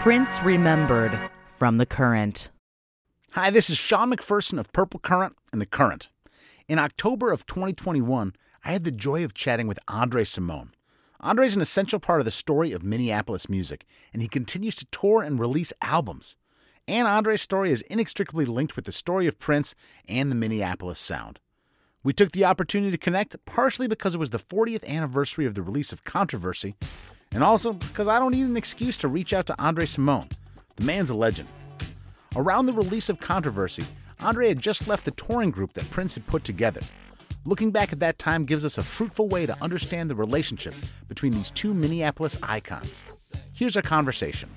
Prince Remembered from The Current. Hi, this is Sean McPherson of Purple Current and The Current. In October of 2021, I had the joy of chatting with Andre Cymone. Andre is an essential part of the story of Minneapolis music, and he continues to tour and release albums. And Andre's story is inextricably linked with the story of Prince and the Minneapolis sound. We took the opportunity to connect partially because it was the 40th anniversary of the release of Controversy, and also because I don't need an excuse to reach out to Andre Cymone. The man's a legend. Around the release of Controversy, Andre had just left the touring group that Prince had put together. Looking back at that time gives us a fruitful way to understand the relationship between these two Minneapolis icons. Here's our conversation.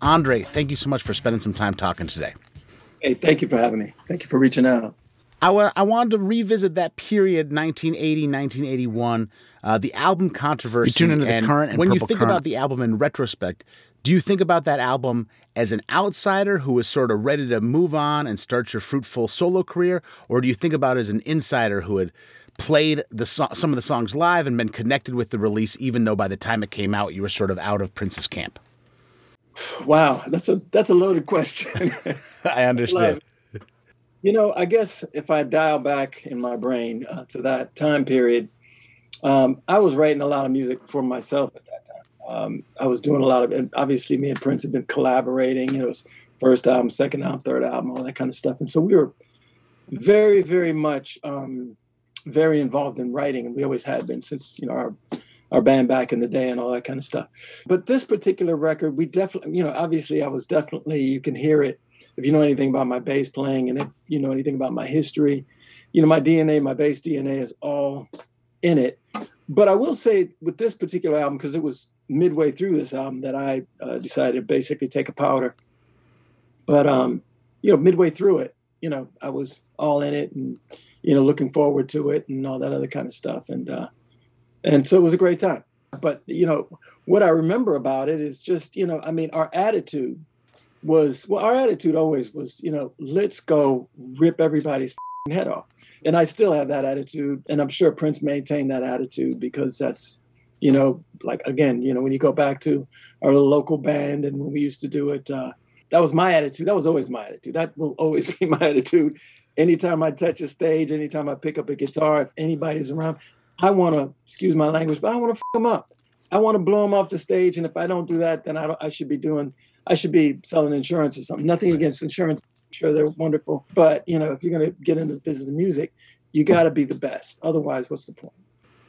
Andre, thank you so much for spending some time talking today. Hey, thank you for having me. Thank you for reaching out. I, w- I wanted to revisit that period, 1980, 1981, uh, the album controversy. You tune into the current and when you think Current. about the album in retrospect, do you think about that album as an outsider who was sort of ready to move on and start your fruitful solo career, or do you think about it as an insider who had played the so- some of the songs live and been connected with the release, even though by the time it came out, you were sort of out of Prince's camp? Wow, that's a that's a loaded question. I understand. You know, I guess if I dial back in my brain uh, to that time period, um, I was writing a lot of music for myself at that time. Um, I was doing a lot of, and obviously, me and Prince had been collaborating. You know, it was first album, second album, third album, all that kind of stuff. And so we were very, very much um, very involved in writing, and we always had been since you know our our band back in the day and all that kind of stuff. But this particular record, we definitely, you know, obviously, I was definitely you can hear it if you know anything about my bass playing, and if you know anything about my history, you know, my DNA, my bass DNA is all in it. But I will say with this particular album, because it was midway through this album that I uh, decided to basically take a powder. But um, you know, midway through it, you know, I was all in it and you know looking forward to it and all that other kind of stuff, and uh, and so it was a great time. But you know, what I remember about it is just you know, I mean, our attitude was well, our attitude always was you know, let's go rip everybody's head off, and I still have that attitude, and I'm sure Prince maintained that attitude because that's you know, like again, you know, when you go back to our local band and when we used to do it, uh, that was my attitude. That was always my attitude. That will always be my attitude. Anytime I touch a stage, anytime I pick up a guitar, if anybody's around, I want to, excuse my language, but I want to f them up. I want to blow them off the stage. And if I don't do that, then I, I should be doing, I should be selling insurance or something. Nothing against insurance. I'm sure they're wonderful. But, you know, if you're going to get into the business of music, you got to be the best. Otherwise, what's the point?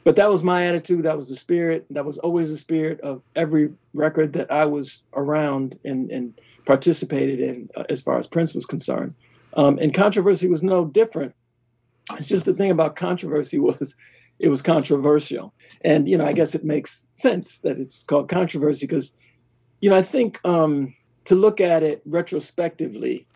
But that was my attitude. That was the spirit. That was always the spirit of every record that I was around and, and participated in uh, as far as Prince was concerned. Um, and controversy was no different. It's just the thing about controversy was it was controversial. And, you know, I guess it makes sense that it's called controversy because, you know, I think um, to look at it retrospectively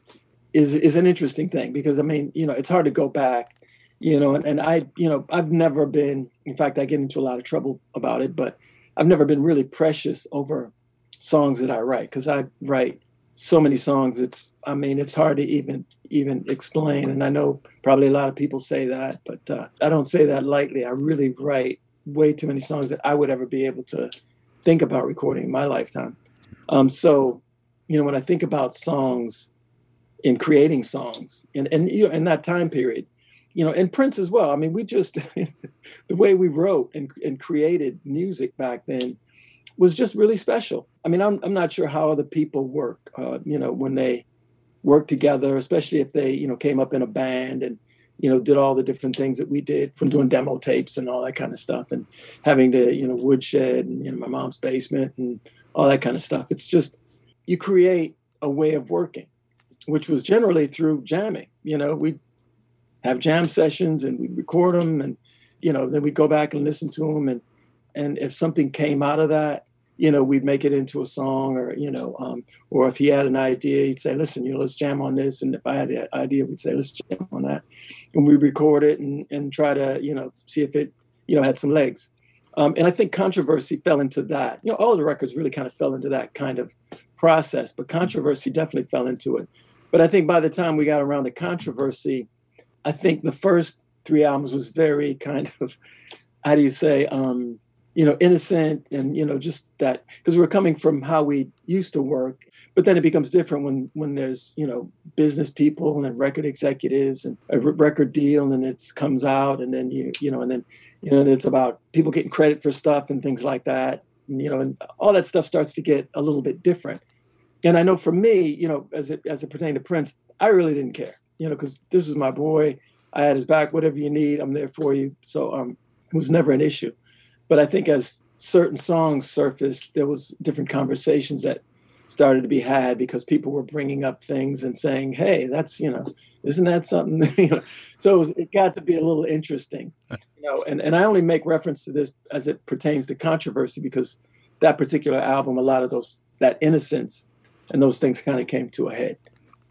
is, is an interesting thing because, I mean, you know, it's hard to go back, you know, and, and I, you know, I've never been, in fact, I get into a lot of trouble about it, but I've never been really precious over songs that I write because I write so many songs it's i mean it's hard to even even explain and i know probably a lot of people say that but uh, i don't say that lightly. I really write way too many songs that i would ever be able to think about recording in my lifetime um, so you know when i think about songs in creating songs and and you know in that time period you know and prince as well i mean we just the way we wrote and, and created music back then was just really special. I mean, I'm, I'm not sure how other people work, uh, you know, when they work together, especially if they, you know, came up in a band and, you know, did all the different things that we did from doing demo tapes and all that kind of stuff and having to, you know, woodshed and, you know, my mom's basement and all that kind of stuff. It's just, you create a way of working, which was generally through jamming. You know, we'd have jam sessions and we'd record them and, you know, then we'd go back and listen to them and, and if something came out of that you know we'd make it into a song or you know um, or if he had an idea he'd say listen you know let's jam on this and if i had an idea we'd say let's jam on that and we record it and, and try to you know see if it you know had some legs um, and i think controversy fell into that. You know all of the records really kind of fell into that kind of process but controversy definitely fell into it. But i think by the time we got around to controversy i think the first three albums was very kind of how do you say um, you know, innocent and, you know, just that because we're coming from how we used to work. But then it becomes different when when there's, you know, business people and then record executives and a record deal and it comes out and then you you know, and then you know, it's about people getting credit for stuff and things like that. And, you know, and all that stuff starts to get a little bit different. And I know for me, you know, as it as it pertained to Prince, I really didn't care, you know, because this was my boy. I had his back, whatever you need, I'm there for you. So um, it was never an issue. But I think as certain songs surfaced, there was different conversations that started to be had because people were bringing up things and saying, "Hey, that's you know, isn't that something?" you know, so it, was, it, got to be a little interesting, you know. And and I only make reference to this as it pertains to controversy because that particular album, a lot of those that innocence and those things kind of came to a head,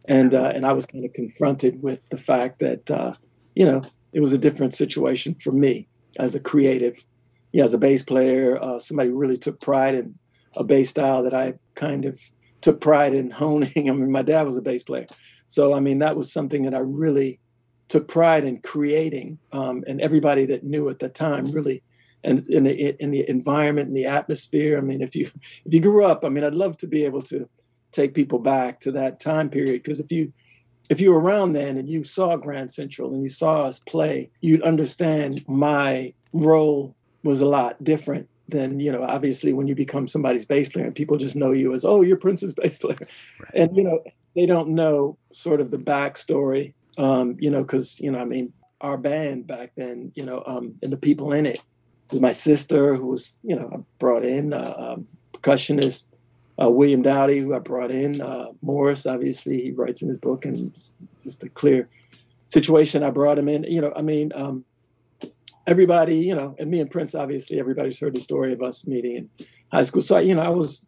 and uh, and I was kind of confronted with the fact that uh, you know it was a different situation for me as a creative yeah, as a bass player, uh, somebody really took pride in a bass style that I kind of took pride in honing. I mean, my dad was a bass player, so I mean that was something that I really took pride in creating, um, and everybody that knew at the time really, and in the in the environment and the atmosphere. I mean, if you if you grew up, I mean, I'd love to be able to take people back to that time period because if you if you were around then and you saw Grand Central and you saw us play, you'd understand my role was a lot different than you know obviously when you become somebody's bass player and people just know you as oh you're prince's bass player right. and you know they don't know sort of the backstory um you know because you know i mean our band back then you know um and the people in it was my sister who was you know I brought in uh, um, percussionist uh, william doughty who i brought in uh, morris obviously he writes in his book and just a clear situation i brought him in you know i mean um everybody, you know, and me and Prince, obviously, everybody's heard the story of us meeting in high school. So, I, you know, I was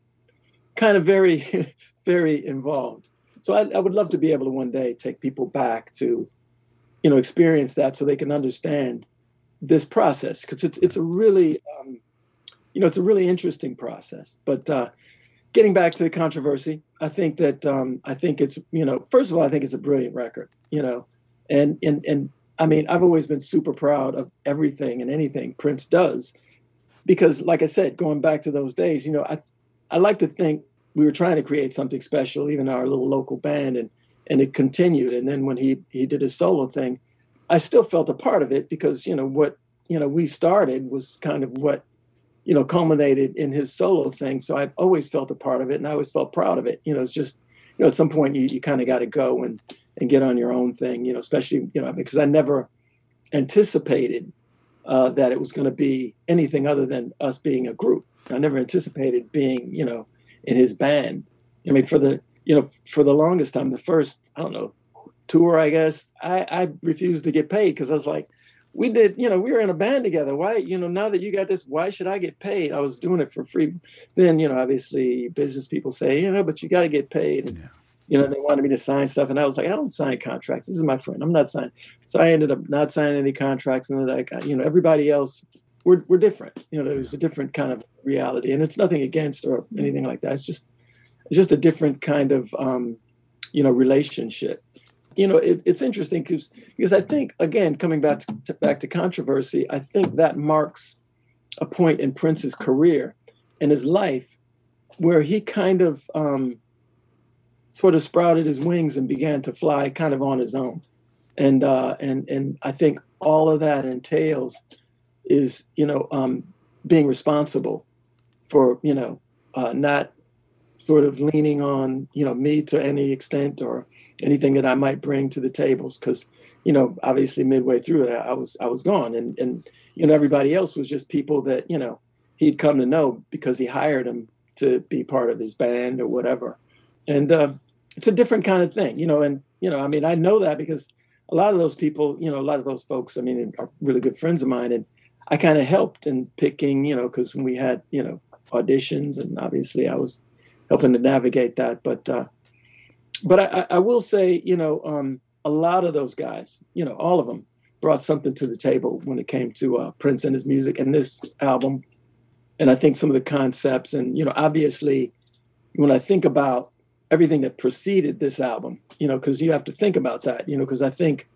kind of very, very involved. So I, I, would love to be able to one day take people back to, you know, experience that so they can understand this process because it's it's a really, um, you know, it's a really interesting process. But uh, getting back to the controversy, I think that um, I think it's you know, first of all, I think it's a brilliant record. You know, and and and I mean, I've always been super proud of everything and anything Prince does, because, like I said, going back to those days, you know, I I like to think we were trying to create something special, even our little local band, and and it continued. And then when he he did his solo thing, I still felt a part of it because you know what you know we started was kind of what you know culminated in his solo thing. So I've always felt a part of it, and I always felt proud of it. You know, it's just you know at some point you you kind of got to go and and get on your own thing, you know, especially, you know, because I never anticipated uh, that it was going to be anything other than us being a group. I never anticipated being, you know, in his band. I mean, for the, you know, for the longest time, the first, I don't know, tour, I guess, I, I refused to get paid because I was like, we did, you know, we were in a band together. Why, you know, now that you got this, why should I get paid? I was doing it for free. Then, you know, obviously business people say, you know, but you got to get paid. Yeah you know, they wanted me to sign stuff, and I was like, I don't sign contracts. This is my friend. I'm not signing. So I ended up not signing any contracts, and then like, you know, everybody else, we're we're different. You know, there's a different kind of reality, and it's nothing against or anything like that. It's just it's just a different kind of um, you know relationship. You know, it, it's interesting because because I think again, coming back to, back to controversy, I think that marks a point in Prince's career and his life where he kind of um, sort of sprouted his wings and began to fly kind of on his own. And uh, and and I think all of that entails is you know um, being responsible for you know uh, not sort of leaning on you know me to any extent or anything that I might bring to the tables because you know obviously midway through it I was I was gone and and you know everybody else was just people that you know he'd come to know because he hired him to be part of his band or whatever and uh, it's a different kind of thing, you know. And you know, I mean, I know that because a lot of those people, you know, a lot of those folks, I mean, are really good friends of mine, and I kind of helped in picking, you know, because we had, you know, auditions, and obviously I was helping to navigate that. But uh, but I, I will say, you know, um, a lot of those guys, you know, all of them brought something to the table when it came to uh, Prince and his music and this album. And I think some of the concepts, and you know, obviously, when I think about everything that preceded this album, you know, because you have to think about that, you know, because I think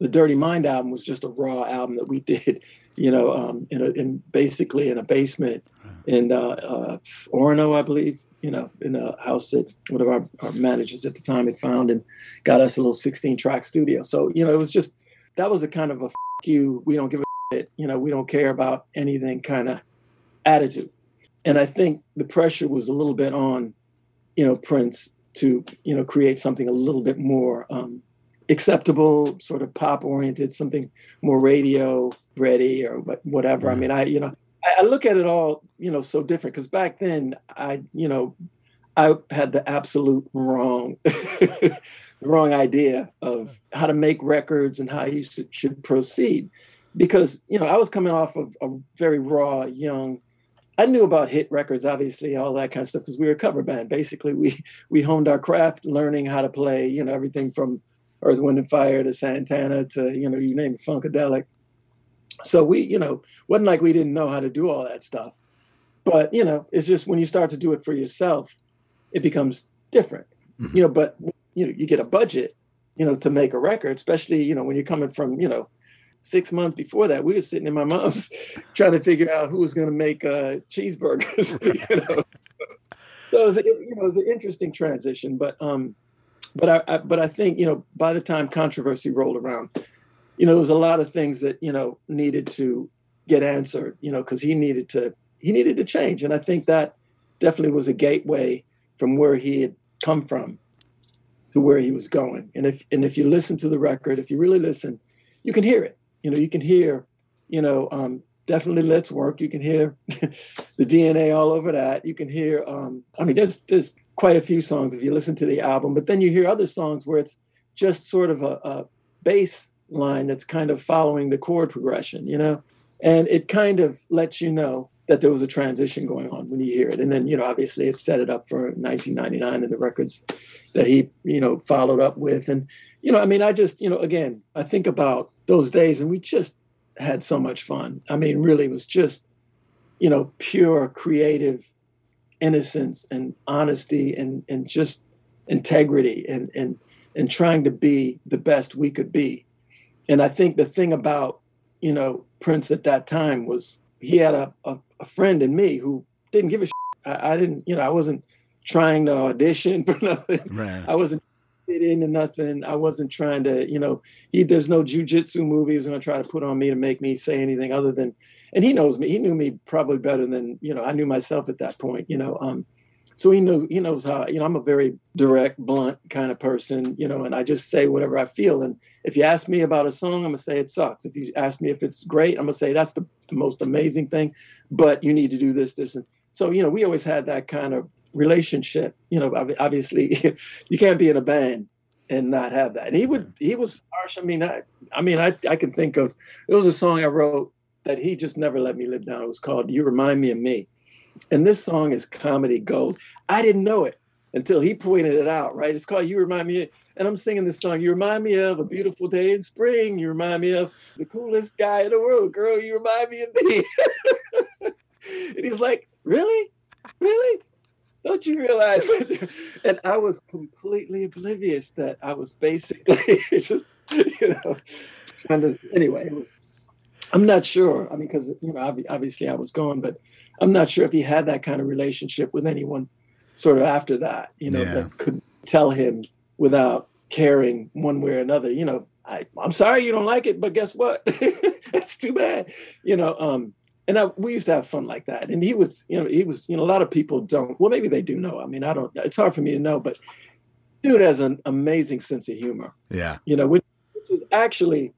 the Dirty Mind album was just a raw album that we did, you know, um, in, a, in basically in a basement in uh, uh, Orono, I believe, you know, in a house that one of our, our managers at the time had found and got us a little 16 track studio. So, you know, it was just, that was a kind of a you, we don't give a shit, you know, we don't care about anything kind of attitude. And I think the pressure was a little bit on, you know, Prince to, you know, create something a little bit more um, acceptable, sort of pop oriented, something more radio ready or whatever. I mean, I, you know, I, I look at it all, you know, so different because back then I, you know, I had the absolute wrong, wrong idea of how to make records and how you should, should proceed, because you know I was coming off of a very raw, young. I knew about hit records, obviously, all that kind of stuff, because we were a cover band. Basically, we we honed our craft, learning how to play, you know, everything from Earth, Wind, and Fire to Santana to you know, you name it, Funkadelic. So we, you know, wasn't like we didn't know how to do all that stuff. But, you know, it's just when you start to do it for yourself, it becomes different. Mm-hmm. You know, but you know, you get a budget, you know, to make a record, especially, you know, when you're coming from, you know, six months before that, we were sitting in my mom's trying to figure out who was going to make uh, cheeseburgers. you know, so it was, a, you know, it was an interesting transition. But um, but I, I, but I think you know by the time controversy rolled around, you know, there was a lot of things that you know needed to get answered. You know, because he needed to he needed to change, and I think that definitely was a gateway from where he had come from to where he was going. And if and if you listen to the record, if you really listen, you can hear it. You know, you can hear, you know, um, definitely let's work. You can hear the DNA all over that. You can hear, um, I mean, there's there's quite a few songs if you listen to the album, but then you hear other songs where it's just sort of a, a bass line that's kind of following the chord progression, you know, and it kind of lets you know that there was a transition going on when you hear it. And then, you know, obviously it set it up for 1999 and the records that he, you know, followed up with. And, you know, I mean, I just, you know, again, I think about those days and we just had so much fun. I mean, really it was just, you know, pure creative innocence and honesty and, and just integrity and, and, and trying to be the best we could be. And I think the thing about, you know, Prince at that time was he had a, a, a friend in me who didn't give a shit. I, I, didn't, you know, I wasn't trying to audition for nothing. Right. I wasn't fit into nothing. I wasn't trying to, you know, he there's no jujitsu movie he was gonna try to put on me to make me say anything other than and he knows me. He knew me probably better than, you know, I knew myself at that point, you know. Um, so he knew he knows how you know i'm a very direct blunt kind of person you know and i just say whatever i feel and if you ask me about a song i'm gonna say it sucks if you ask me if it's great i'm gonna say that's the, the most amazing thing but you need to do this this and so you know we always had that kind of relationship you know obviously you can't be in a band and not have that and he would he was harsh i mean i i mean i i can think of it was a song i wrote that he just never let me live down it was called you remind me of me and this song is comedy gold. I didn't know it until he pointed it out, right? It's called You Remind Me. Of, and I'm singing this song. You remind me of a beautiful day in spring. You remind me of the coolest guy in the world. Girl, you remind me of me. and he's like, Really? Really? Don't you realize? and I was completely oblivious that I was basically just, you know, trying to, anyway, it was I'm not sure. I mean, because you know, obviously I was gone, but I'm not sure if he had that kind of relationship with anyone, sort of after that. You know, yeah. that could tell him without caring one way or another. You know, I, I'm sorry you don't like it, but guess what? it's too bad. You know, um, and I, we used to have fun like that. And he was, you know, he was, you know, a lot of people don't. Well, maybe they do know. I mean, I don't. It's hard for me to know, but dude has an amazing sense of humor. Yeah. You know, which, which is actually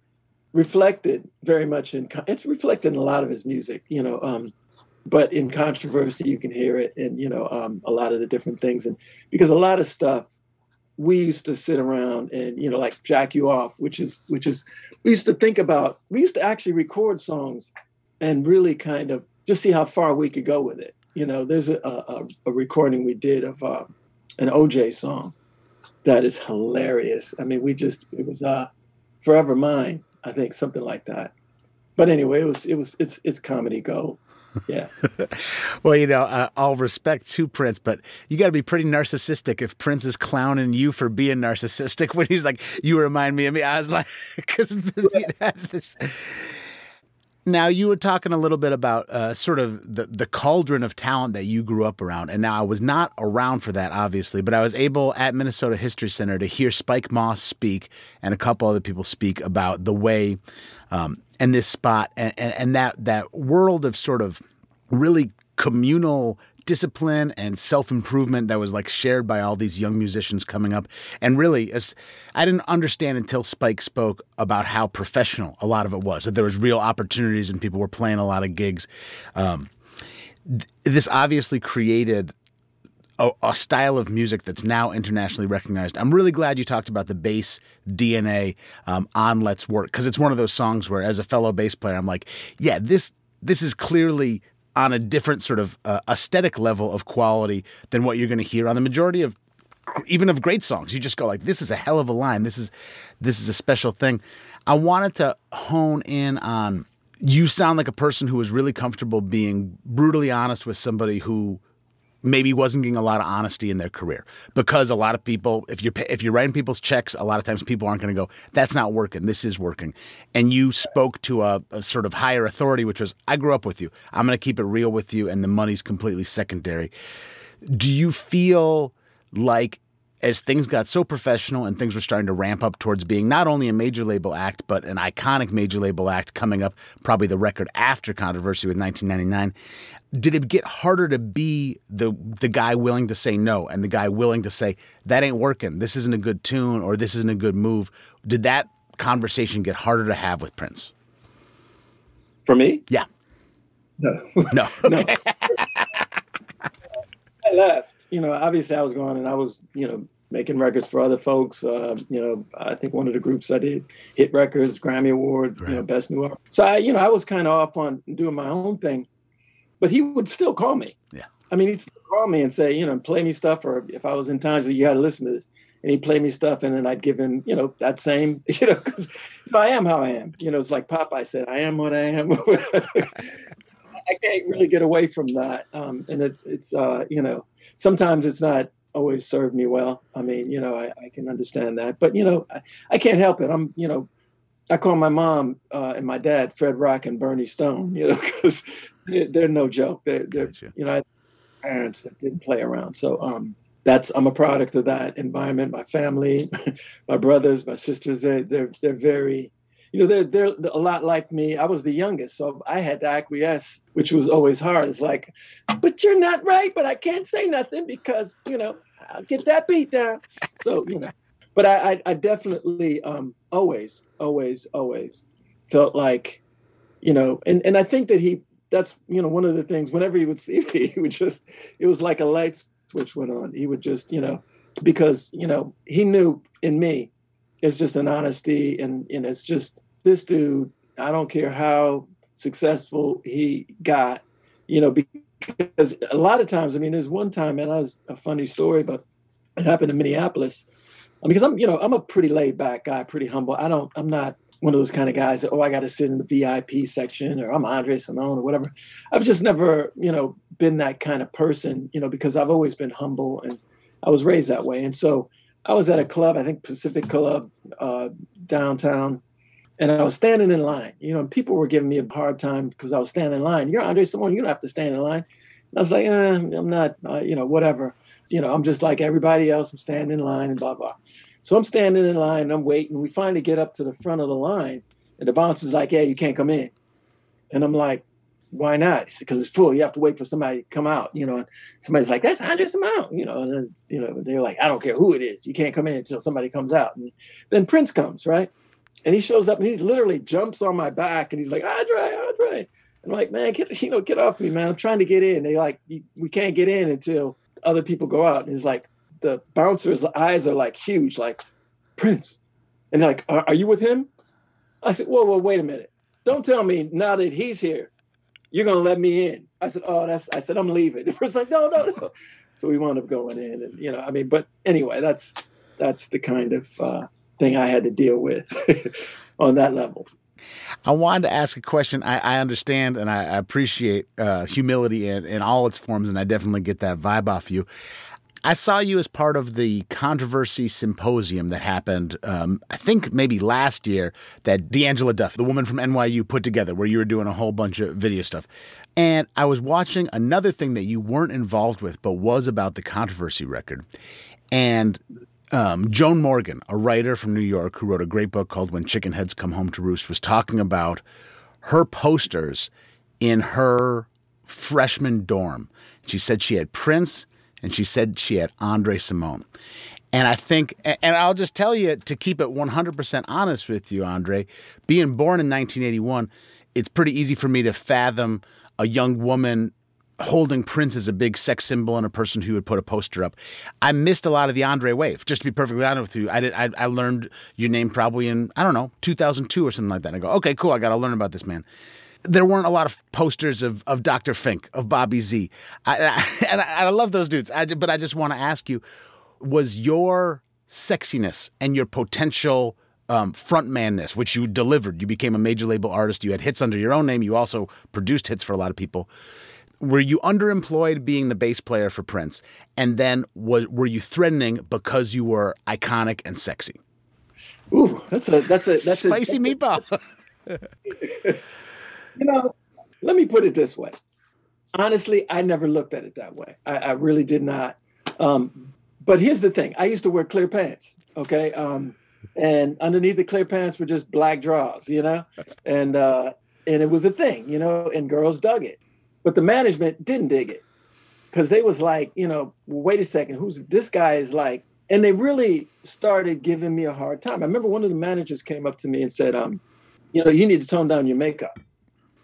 reflected very much in it's reflected in a lot of his music you know um, but in controversy you can hear it and you know um, a lot of the different things and because a lot of stuff we used to sit around and you know like jack you off which is which is we used to think about we used to actually record songs and really kind of just see how far we could go with it you know there's a, a, a recording we did of uh, an O'Jays song that is hilarious i mean we just it was uh forever mine I think something like that. But anyway, it was it was it's it's comedy gold. Yeah. well, you know, uh, all respect to Prince, but you got to be pretty narcissistic if Prince is clowning you for being narcissistic when he's like, "You remind me of me." I was like, because had this. Now you were talking a little bit about uh, sort of the the cauldron of talent that you grew up around, and now I was not around for that, obviously, but I was able at Minnesota History Center to hear Spike Moss speak and a couple other people speak about the way um, and this spot and, and, and that that world of sort of really communal discipline and self improvement that was like shared by all these young musicians coming up. And really, as I didn't understand until Spike spoke about how professional a lot of it was, that there was real opportunities and people were playing a lot of gigs. Um, th- this obviously created a, style of music that's now internationally recognized. I'm really glad you talked about the bass DNA um, on "Let's Work" because it's one of those songs where, as a fellow bass player, I'm like, yeah, this this is clearly on a different sort of uh, aesthetic level of quality than what you're going to hear on the majority of even of great songs. You just go like, this is a hell of a line. This is this is a special thing. I wanted to hone in on you sound like a person who is really comfortable being brutally honest with somebody who maybe wasn't getting a lot of honesty in their career. Because a lot of people if you're if you're writing people's checks a lot of times people aren't going to go that's not working. This is working. And you spoke to a, a, sort of higher authority which was i grew up with you. I'm going to keep it real with you and the money's completely secondary. Do you feel like as things got so professional and things were starting to ramp up towards being not only a major label act but an iconic major label act coming up probably the record after controversy with 1999 did it get harder to be the the guy willing to say no and the guy willing to say that ain't working. This isn't a good tune or this isn't a good move. Did that conversation get harder to have with prince? For me? Yeah. No. No. No. I left. You know obviously i was going and i was you know making records for other folks. Uh, you know i think one of the groups i did hit records grammy award right. you know best new artist. So i you know i was kind of off on doing my own thing but he would still call me. Yeah. I mean, he'd still call me and say, you know, play me stuff, or if I was in town, you got to listen to this, and he'd play me stuff, and then I'd give him, you know, that same, you know, because you know, I am how I am. You know, it's like Popeye said, I am what I am. I can't really get away from that, um, and it's it's uh, you know, sometimes it's not always served me well. I mean, you know, I, I can understand that, but you know, I, I can't help it. I'm, you know, I call my mom uh, and my dad Fred Rock and Bernie Stone, you know, because they're, they're, no joke. They're, they're gotcha. you know, parents that didn't play around. So um, that's I'm a product of that environment. My family, my brothers, my sisters, they're they're they're very, you know, they're they're a lot like me. I was the youngest, so I had to acquiesce, which was always hard. It's like, but you're not right, but I can't say nothing because you know I'll get that beat down. So you know, but I I, I definitely um, always always always felt like, you know, and and I think that he that's you know one of the things whenever he would see me he would just it was like a light switch went on. He would just you know because you know he knew in me it's just an honesty and and it's just this dude i don't care how successful he got you know because a lot of times i mean there's one time and that was a funny story but it happened in minneapolis. Because i'm you know i'm a pretty laid back guy pretty humble. I don't i'm not one of those kind of guys that, oh, I got to sit in the VIP section or I'm Andre Cymone or whatever. I've just never, you know, been that kind of person, you know, because I've always been humble and I was raised that way. And so I was at a club, I think Pacific Club uh, downtown, and I was standing in line, you know, and people were giving me a hard time because I was standing in line. You're Andre Cymone, you don't have to stand in line. And I was like, eh, I'm not, uh, you know, whatever. You know, I'm just like everybody else. I'm standing in line and blah, blah. So I'm standing in line, and I'm waiting. We finally get up to the front of the line, and the bouncer's like, "Hey, you can't come in." And I'm like, "Why not?" Because it's full. You have to wait for somebody to come out. You know, and somebody's like, "That's Andre Cymone." You know, and you know they're like, "I don't care who it is. You can't come in until somebody comes out." And then Prince comes, right? And he shows up and he literally jumps on my back and he's like, "Andre, Andre." And I'm like, "Man, get you know, get off me, man. I'm trying to get in." They like, "We can't get in until other people go out." And he's like, the bouncer's eyes are like huge, like Prince. And like, are, are you with him? I said, whoa, whoa, wait a minute. Don't tell me now that he's here, you're gonna let me in. I said, oh, that's I said, I'm leaving. It was like, no, no, no. So we wound up going in and you know, I mean, but anyway, that's that's the kind of uh, thing I had to deal with on that level. I wanted to ask a question. I, I understand and I, I appreciate uh, humility in, in all its forms, and I definitely get that vibe off you. I saw you as part of the controversy symposium that happened, um, I think maybe last year, that De Angela Duff, the woman from NYU, put together, where you were doing a whole bunch of video stuff. And I was watching another thing that you weren't involved with, but was about the controversy record. And um, Joan Morgan, a writer from New York who wrote a great book called When Chicken Heads Come Home to Roost, was talking about her posters in her freshman dorm. She said she had Prince and she said she had Andre Cymone. And I think, and I'll just tell you to keep it 100% honest with you, Andre, being born in 1981, it's pretty easy for me to fathom a young woman holding Prince as a big sex symbol and a person who would put a poster up. I missed a lot of the Andre wave. Just to be perfectly honest with you, I did. I, I learned your name probably in I don't know 2002 or something like that. And I go, okay, cool. I got to learn about this man. There weren't a lot of posters of, of Dr. Fink, of Bobby Z. I, I, and I, I love those dudes. I, but I just want to ask you, was your sexiness and your potential um, frontmanness, which you delivered, you became a major label artist, you had hits under your own name, you also produced hits for a lot of people were you underemployed being the bass player for Prince, and then was, were you threatening because you were iconic and sexy? Ooh, that's a that's a that's spicy a, that's meatball. A, you know, let me put it this way. Honestly, I never looked at it that way. I, I really did not. Um, but here's the thing: I used to wear clear pants. Okay, um, and underneath the clear pants were just black drawers. You know, and uh, and it was a thing. You know, and girls dug it. But the management didn't dig it because they was like, you know, wait a second, who's this guy is like, and they really started giving me a hard time. I remember one of the managers came up to me and said, um, you know, you need to tone down your makeup.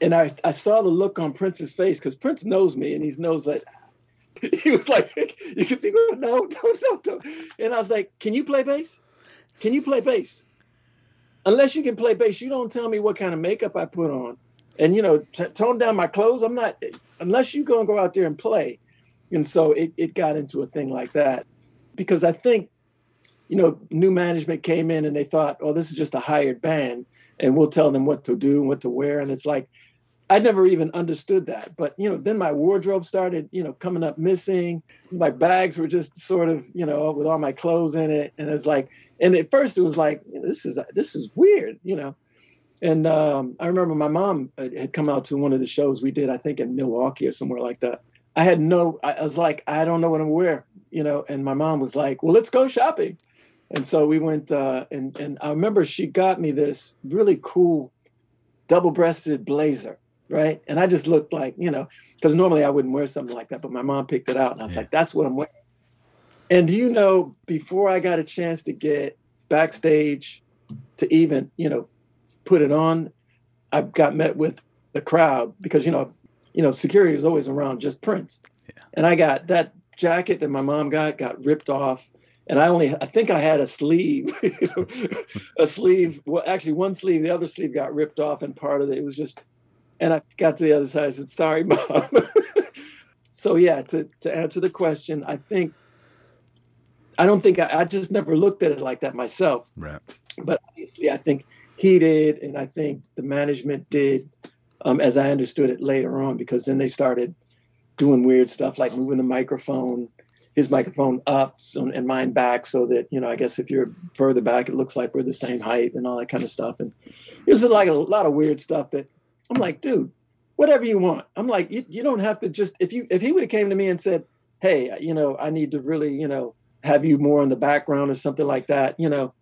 And I, I saw the look on Prince's face because Prince knows me and he knows that he was like, you can see, no, no, no, no. And I was like, can you play bass? Can you play bass? Unless you can play bass, you don't tell me what kind of makeup I put on and you know t- tone down my clothes i'm not unless you're going to go out there and play and so it, it got into a thing like that because i think you know new management came in and they thought oh this is just a hired band and we'll tell them what to do and what to wear and it's like i never even understood that but you know then my wardrobe started you know coming up missing my bags were just sort of you know with all my clothes in it and it's like and at first it was like this is this is weird you know and um, I remember my mom uh, had come out to one of the shows we did, I think in Milwaukee or somewhere like that. I had no, I was like, I don't know what I'm wear, you know. And my mom was like, well, let's go shopping. And so we went, uh, and and I remember she got me this really cool double-breasted blazer, right? And I just looked like, you know, because normally I wouldn't wear something like that, but my mom picked it out, and I was yeah. like, that's what I'm wearing. And do you know, before I got a chance to get backstage to even, you know, put it on, I got met with the crowd because you know, you know, security is always around just Prince, yeah. and I got that jacket that my mom got got ripped off, and I only I think I had a sleeve, a sleeve. Well, actually, one sleeve, the other sleeve got ripped off, and part of it, it was just. And I got to the other side. I said, "Sorry, mom." so yeah, to to answer the question, I think I don't think I, I, just never looked at it like that myself. Right. But obviously, I think he did, and I think the management did, um, as I understood it later on, because then they started doing weird stuff like moving the microphone, his microphone up so, and mine back, so that you know, I guess if you're further back, it looks like we're the same height and all that kind of stuff. And it was like a lot of weird stuff that I'm like, dude, whatever you want. I'm like, you, you don't have to just if you if he would have came to me and said, hey, you know, I need to really, you know, have you more in the background or something like that, you know,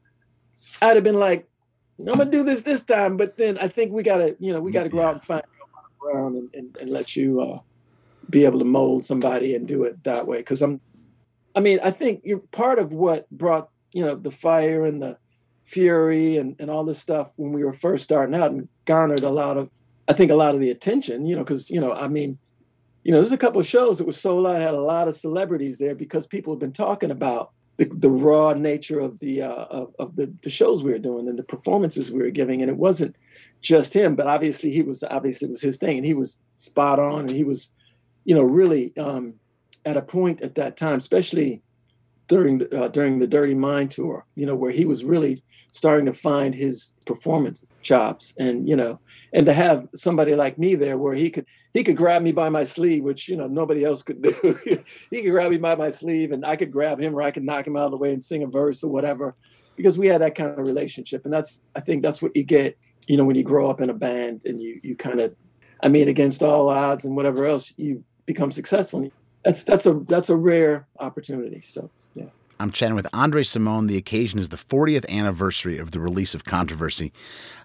I'd have been like, I'm gonna do this this time, but then I think we gotta, you know, we gotta go out and find around and, and, and let you uh, be able to mold somebody and do it that way. Because I'm, I mean, I think you're part of what brought you know the fire and the fury and, and all this stuff when we were first starting out and garnered a lot of, I think, a lot of the attention. You know, because you know, I mean, you know, there's a couple of shows that were sold out, had a lot of celebrities there because people have been talking about the, the raw nature of the uh, of, of the, the shows we were doing and the performances we were giving, and it wasn't just him, but obviously he was obviously it was his thing, and he was spot on, and he was, you know, really um, at a point at that time, especially during the, uh, during the Dirty Mind tour, you know, where he was really starting to find his performance chops, and you know, and to have somebody like me there, where he could he could grab me by my sleeve, which you know nobody else could do. he could grab me by my sleeve, and I could grab him, or I could knock him out of the way and sing a verse or whatever, because we had that kind of relationship, and that's I think that's what you get, you know, when you grow up in a band and you you kind of, I mean, against all odds and whatever else, you become successful. That's that's a that's a rare opportunity. So. I'm chatting with Andre Cymone. The occasion is the 40th anniversary of the release of Controversy.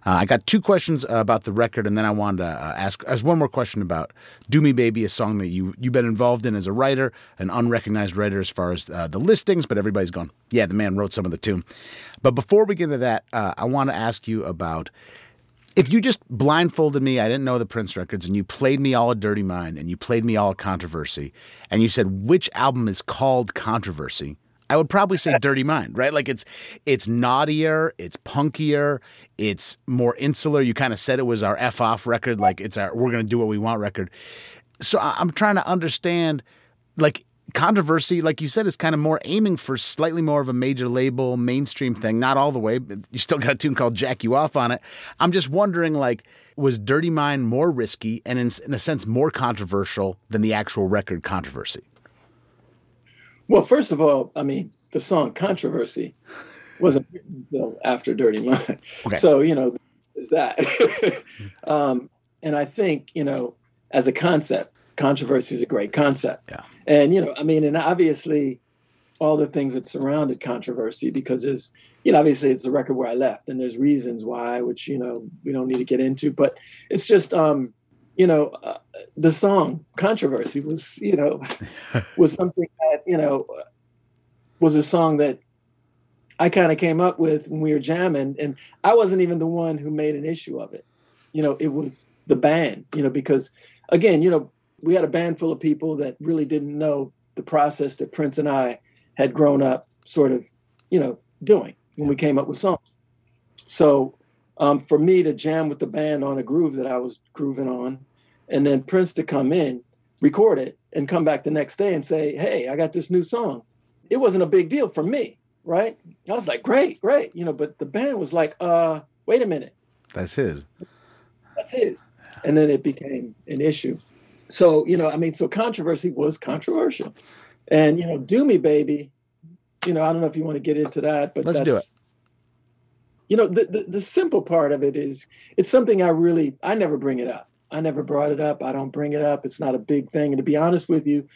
Uh, I got two questions uh, about the record, and then I wanted to uh, ask, ask one more question about "Do Me Baby," a song that you you've been involved in as a writer, an unrecognized writer as far as uh, the listings, but everybody's gone, yeah, the man wrote some of the tune. But before we get into that, uh, I want to ask you about if you just blindfolded me, I didn't know the Prince records, and you played me all a Dirty Mind, and you played me all a Controversy, and you said which album is called Controversy I would probably say Dirty Mind, right? Like it's it's naughtier, it's punkier, it's more insular. You kind of said it was our F off record, like it's our we're gonna do what we want record. So I'm trying to understand, like controversy, like you said, is kind of more aiming for slightly more of a major label, mainstream thing. Not all the way, but you still got a tune called "Jack You Off" on it. I'm just wondering, like, was Dirty Mind more risky and in, in a sense more controversial than the actual record controversy? Well, first of all, I mean, the song Controversy wasn't written until after Dirty Mind. Okay. So, you know, there's that. um, and I think, you know, as a concept, controversy is a great concept. Yeah. And, you know, I mean, and obviously all the things that surrounded controversy because there's, you know, obviously it's the record where I left and there's reasons why, which, you know, we don't need to get into, but it's just, um, you know, uh, the song controversy was, you know, was something that, you know, was a song that I kind of came up with when we were jamming. And I wasn't even the one who made an issue of it. You know, it was the band, you know, because again, you know, we had a band full of people that really didn't know the process that Prince and I had grown up sort of, you know, doing when we came up with songs. So um, for me to jam with the band on a groove that I was grooving on, and then Prince to come in, record it, and come back the next day and say, "Hey, I got this new song." It wasn't a big deal for me, right? I was like, "Great, great," you know. But the band was like, "Uh, wait a minute, that's his." That's his, and then it became an issue. So you know, I mean, so controversy was controversial, and you know, "Do Me, Baby," you know, I don't know if you want to get into that, but let's do it you know the, the, the simple part of it is it's something i really i never bring it up. I never brought it up. I don't bring it up. It's not a big thing. And to be honest with you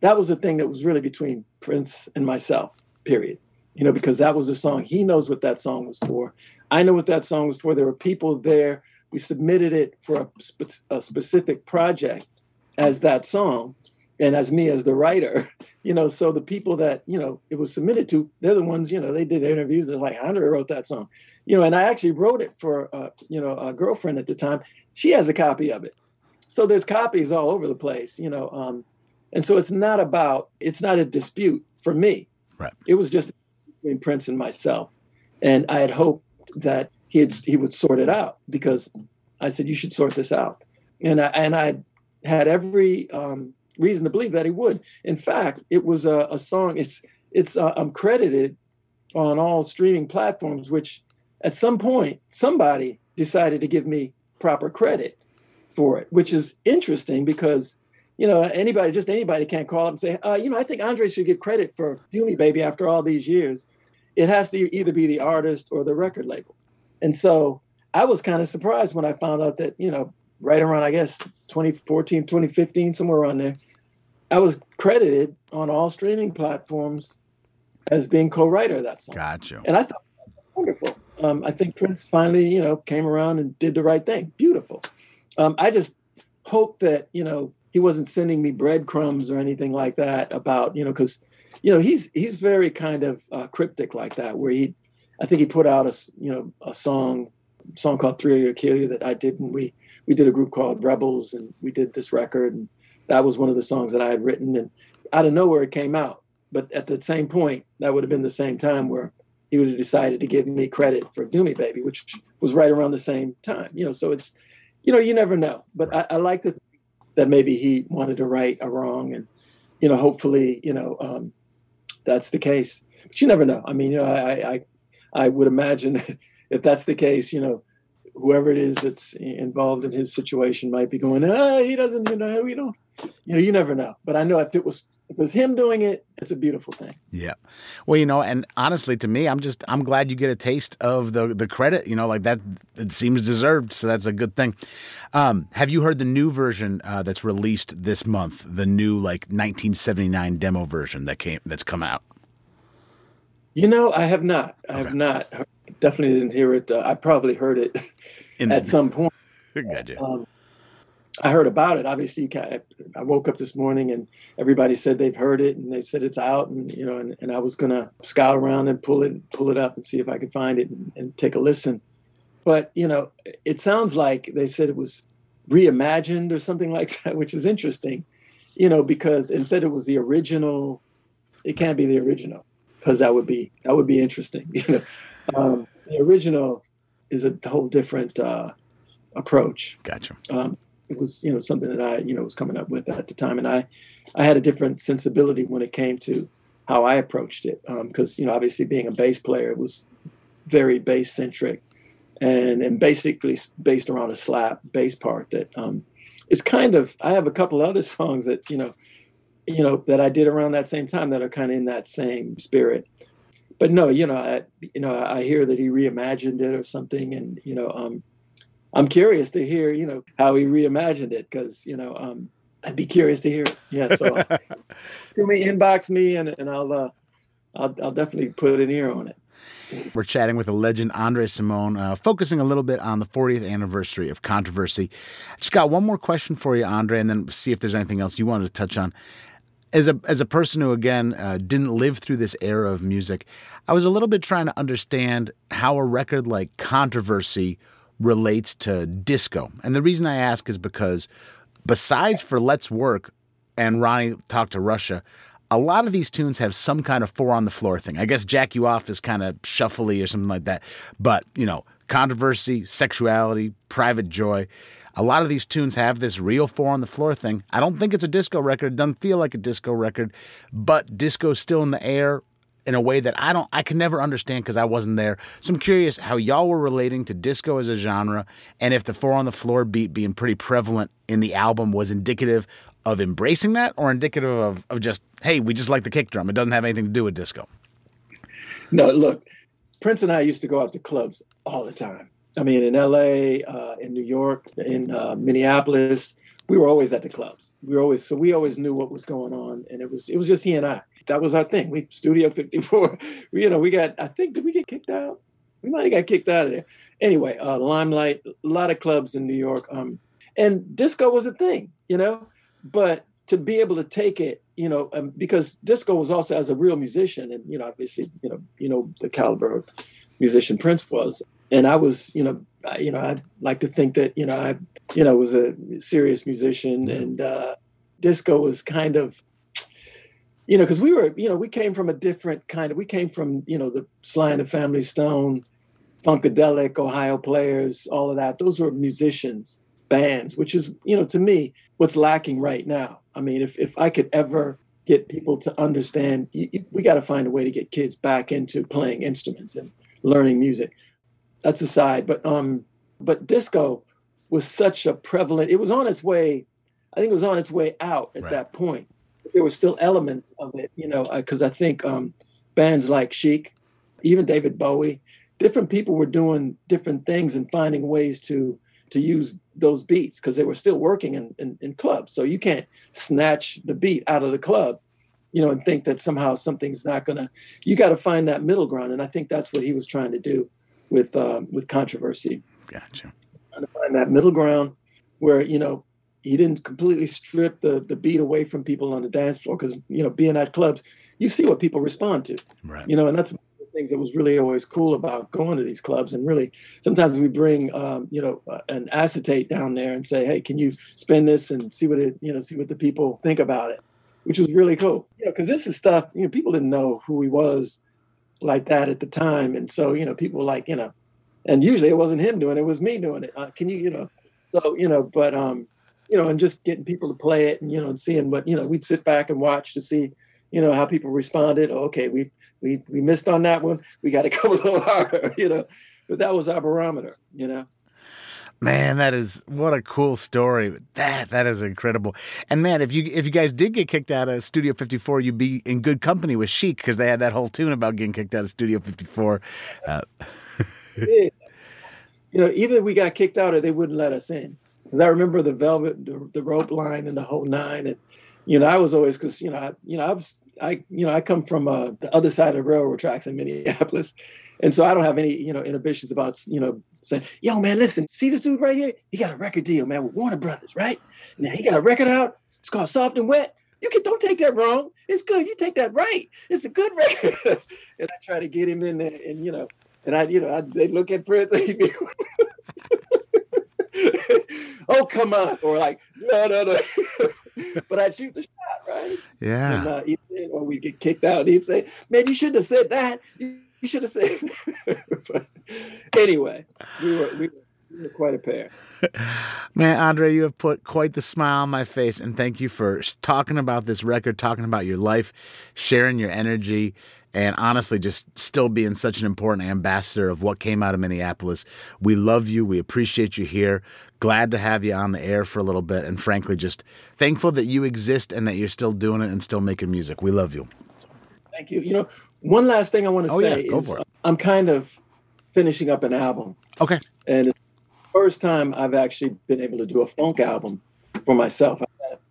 that was a thing that was really between prince and myself period. You know because that was a song. He knows what that song was for. I know what that song was for. There were people there. We submitted it for a, spe- a specific project as that song and as me as the writer, you know, so the people that, you know, it was submitted to, they're the ones, you know, they did interviews. They're like, Andre wrote that song, you know, and I actually wrote it for, uh, you know, a girlfriend at the time. She has a copy of it. So there's copies all over the place, you know. Um, and so it's not about, it's not a dispute for me. Right. It was just between Prince and myself. And I had hoped that he had, he would sort it out because I said, you should sort this out. And I, and I had every, um, reason to believe that he would. In fact, it was a, a song. It's it's uh, I'm credited on all streaming platforms, which at some point somebody decided to give me proper credit for it, which is interesting because you know anybody, just anybody, can't call up and say, uh, you know, I think Andre should get credit for "Do Me Baby" after all these years. It has to either be the artist or the record label, and so I was kind of surprised when I found out that you know right around I guess 2014, 2015, somewhere around there, I was credited on all streaming platforms as being co-writer of that song. Gotcha. And I thought that was wonderful. Um, I think Prince finally, you know, came around and did the right thing. Beautiful. Um, I just hope that you know he wasn't sending me breadcrumbs or anything like that about you know because you know he's he's very kind of uh, cryptic like that where he I think he put out a you know a song song called Three or Kill You that I did and we we did a group called Rebels and we did this record and that was one of the songs that I had written, and out of nowhere it came out. But at the same point, that would have been the same time where he would have decided to give me credit for "Do Me Baby," which was right around the same time. You know, so it's, you know, you never know. But I, I like to think that maybe he wanted to right a wrong, and you know, hopefully, you know, um, that's the case. But you never know. I mean, you know, I I, I would imagine that if that's the case, you know, whoever it is that's involved in his situation might be going, ah, he doesn't, you know, we don't, you know, you never know. But I know if it was if it was him doing it, it's a beautiful thing. Yeah. Well, you know, and honestly, to me, I'm just I'm glad you get a taste of the the credit. You know, like that. It seems deserved, so that's a good thing. Um, have you heard the new version uh, that's released this month? The new like 1979 demo version that came that's come out. You know, I have not. I okay. have not. Definitely didn't hear it. Uh, I probably heard it In at the, some point. Gotcha. Um, I heard about it. Obviously, I woke up this morning and everybody said they've heard it and they said it's out, and you know, and, and I was gonna scout around and pull it, pull it up and see if I could find it and, and take a listen. But you know, it sounds like they said it was reimagined or something like that, which is interesting. You know, because instead it was the original. It can't be the original because that would be that would be interesting. You know, um, the original is a whole different uh, approach. Gotcha. Um, it was you know something that I you know was coming up with at the time, and I I had a different sensibility when it came to how I approached it because um, you know obviously being a bass player it was very bass centric and and basically based around a slap bass part that um, is kind of I have a couple other songs that you know you know that I did around that same time that are kind of in that same spirit. But no, you know, I, you know, I hear that he reimagined it or something, and you know, um, I'm curious to hear, you know, how he reimagined it because, you know, um, I'd be curious to hear it. Yeah. So to me, inbox me and, and I'll, uh, I'll, I'll definitely put an ear on it. We're chatting with the legend Andre Cymone, uh, focusing a little bit on the 40th anniversary of Controversy. Just got one more question for you, Andre, and then see if there's anything else you wanted to touch on. As a as a person who again uh, didn't live through this era of music, I was a little bit trying to understand how a record like Controversy relates to disco. And the reason I ask is because besides for Let's Work and Ronnie Talk to Russia, a lot of these tunes have some kind of four on the floor thing. I guess Jack You Off is kind of shuffly or something like that. But, you know, controversy, sexuality, private joy. A lot of these tunes have this real four on the floor thing. I don't think it's a disco record. It doesn't feel like a disco record, but disco's still in the air in a way that I don't I can never understand because I wasn't there. So I'm curious how y'all were relating to disco as a genre and if the four on the floor beat being pretty prevalent in the album was indicative of embracing that or indicative of, of just, hey, we just like the kick drum. It doesn't have anything to do with disco. No, look, Prince and I used to go out to clubs all the time. I mean, in LA, uh, in New York, in uh, Minneapolis, we were always at the clubs. We were always so we always knew what was going on, and it was it was just he and I that was our thing. We Studio 54. We, you know, we got. I think did we get kicked out? We might have got kicked out of there. Anyway, uh, Limelight, a lot of clubs in New York. Um, and disco was a thing, you know. But to be able to take it, you know, um, because disco was also as a real musician, and you know, obviously, you know, you know the caliber of musician Prince was, and I was, you know, I, you know, I like to think that you know I, you know, was a serious musician, and uh, disco was kind of you know, because we were, you know, we came from a different kind of, we came from, you know, the Sly and the Family Stone, Funkadelic, Ohio Players, all of that. Those were musicians, bands, which is, you know, to me, what's lacking right now. I mean, if, if I could ever get people to understand, you, you, we got to find a way to get kids back into playing instruments and learning music. That's aside, but um, but disco was such a prevalent. It was on its way. I think it was on its way out at right. that point there were still elements of it, you know, because uh, I think um, bands like Chic, even David Bowie, different people were doing different things and finding ways to to use those beats because they were still working in, in, in, clubs. So you can't snatch the beat out of the club, you know, and think that somehow something's not gonna. You got to find that middle ground, and I think that's what he was trying to do with um, with controversy. Gotcha. Trying to find that middle ground where you know he didn't completely strip the the beat away from people on the dance floor because you know being at clubs you see what people respond to right you know and that's one of the things that was really always cool about going to these clubs and really sometimes we bring um, you know uh, an acetate down there and say hey can you spin this and see what it you know see what the people think about it which was really cool you know because this is stuff you know people didn't know who he was like that at the time and so you know people like you know and usually it wasn't him doing it, it was me doing it uh, can you you know so you know but um you know, and just getting people to play it and, you know, and seeing what, you know, we'd sit back and watch to see, you know, how people responded. Oh, okay, we we we missed on that one. We got to go a little harder, you know. But that was our barometer, you know. Man, that is what a cool story. That that is incredible. And man, if you if you guys did get kicked out of Studio 54, you'd be in good company with Chic because they had that whole tune about getting kicked out of Studio 54. Uh, you know, either we got kicked out or they wouldn't let us in. Because I remember the velvet, the, the, rope line, and the whole nine. And you know, I was always because you know, I, you know, I was, I, you know, I come from uh, the other side of railroad tracks in Minneapolis, and so I don't have any, you know, inhibitions about, you know, saying, "Yo, man, listen, see this dude right here? He got a record deal, man, with Warner Brothers, right? Now he got a record out. It's called Soft and Wet. You can don't take that wrong. It's good. You take that right. It's a good record." and I try to get him in there, and you know, and I, you know, I, they look at Prince. oh come on. Or like no no no. But i'd shoot the shot right? Yeah. And, uh, or we get kicked out And he'd say man you shouldn't have said that. You should have said. but anyway, we were we were quite a pair. Man, Andre, you have put quite the smile on my face, and thank you for talking about this record, talking about your life, sharing your energy, and honestly, just still being such an important ambassador of what came out of Minneapolis. We love you. We appreciate you here. Glad to have you on the air for a little bit, and frankly, just thankful that you exist and that you're still doing it and still making music. We love you. Thank you. You know, one last thing I want to oh, say yeah. is I'm kind of finishing up an album. Okay. And it's the first time I've actually been able to do a funk album for myself.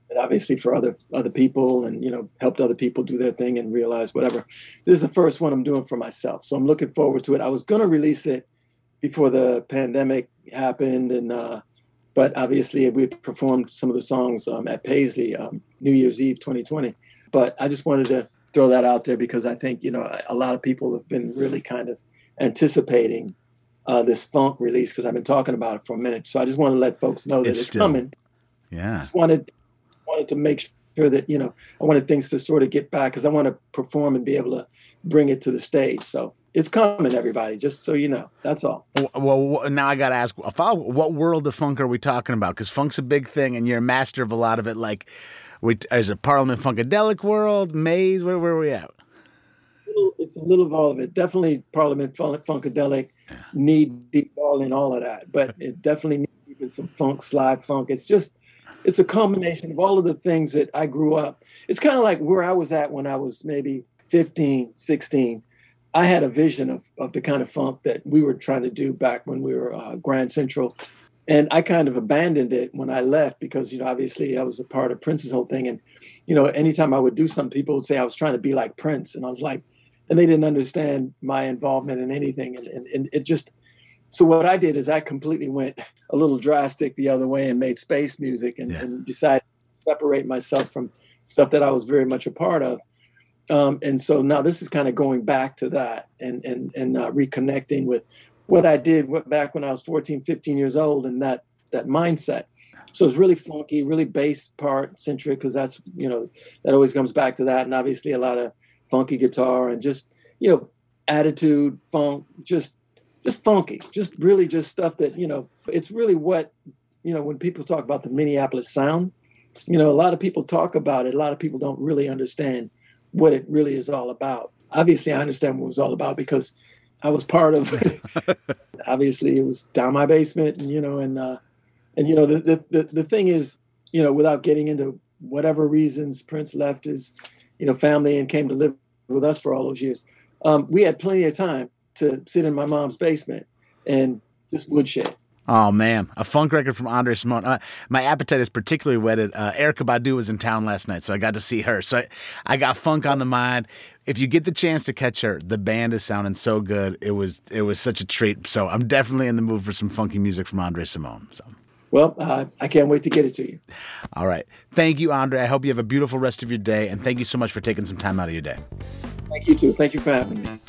And obviously for other other people and you know helped other people do their thing and realize whatever. This is the first one I'm doing for myself. So I'm looking forward to it. I was gonna release it before the pandemic happened and uh, but obviously we performed some of the songs um, at Paisley um, New Year's Eve 2020. But I just wanted to throw that out there because I think you know a lot of people have been really kind of anticipating uh, this funk release because I've been talking about it for a minute. So I just want to let folks know that it's, it's still, coming. Yeah, just wanted wanted to make sure that you know I wanted things to sort of get back because I want to perform and be able to bring it to the stage. So it's coming, everybody. Just so you know, that's all. Well, now I got to ask, what world of funk are we talking about? Because funk's a big thing, and you're a master of a lot of it. Like, we, is it Parliament Funkadelic world, Maze? Where, where are we at? It's a little of all of it. Definitely Parliament Funkadelic, yeah. need deep all in all of that. But it definitely needs some funk, slide funk. It's just, it's a combination of all of the things that I grew up. It's kind of like where I was at when I was maybe 15, 16. I had a vision of, of the kind of funk that we were trying to do back when we were uh, Grand Central and I kind of abandoned it when I left because you know obviously I was a part of Prince's whole thing, and you know anytime I would do something, people would say I was trying to be like Prince, and I was like, and they didn't understand my involvement in anything, and, and, and it just. So what I did is I completely went a little drastic the other way and made space music and, yeah. and decided to separate myself from stuff that I was very much a part of. Um, and so now this is kind of going back to that and and and uh, reconnecting with what I did back when I was 14, 15 years old and that that mindset. So it's really funky, really bass part centric because that's you know that always comes back to that, and obviously a lot of funky guitar and just you know attitude, funk, just just funky, just really just stuff that you know it's really what you know when people talk about the Minneapolis sound. You know, a lot of people talk about it. A lot of people don't really understand what it really is all about. Obviously, I understand what it was all about because I was part of. obviously, it was down my basement, and you know, and uh, and you know, the, the the the thing is, you know, without getting into whatever reasons Prince left his, you know, family and came to live with us for all those years, um, we had plenty of time to sit in my mom's basement and just woodshed. Oh man, a funk record from Andre Cymone. Uh, my appetite is particularly whetted. Uh, Erykah Badu was in town last night, so I got to see her. So I, I got funk on the mind. If you get the chance to catch her, the band is sounding so good. It was it was such a treat. So I'm definitely in the mood for some funky music from Andre Cymone. So. Well, uh, I can't wait to get it to you. All right. Thank you, Andre. I hope you have a beautiful rest of your day, and thank you so much for taking some time out of your day. Thank you too. Thank you for having me.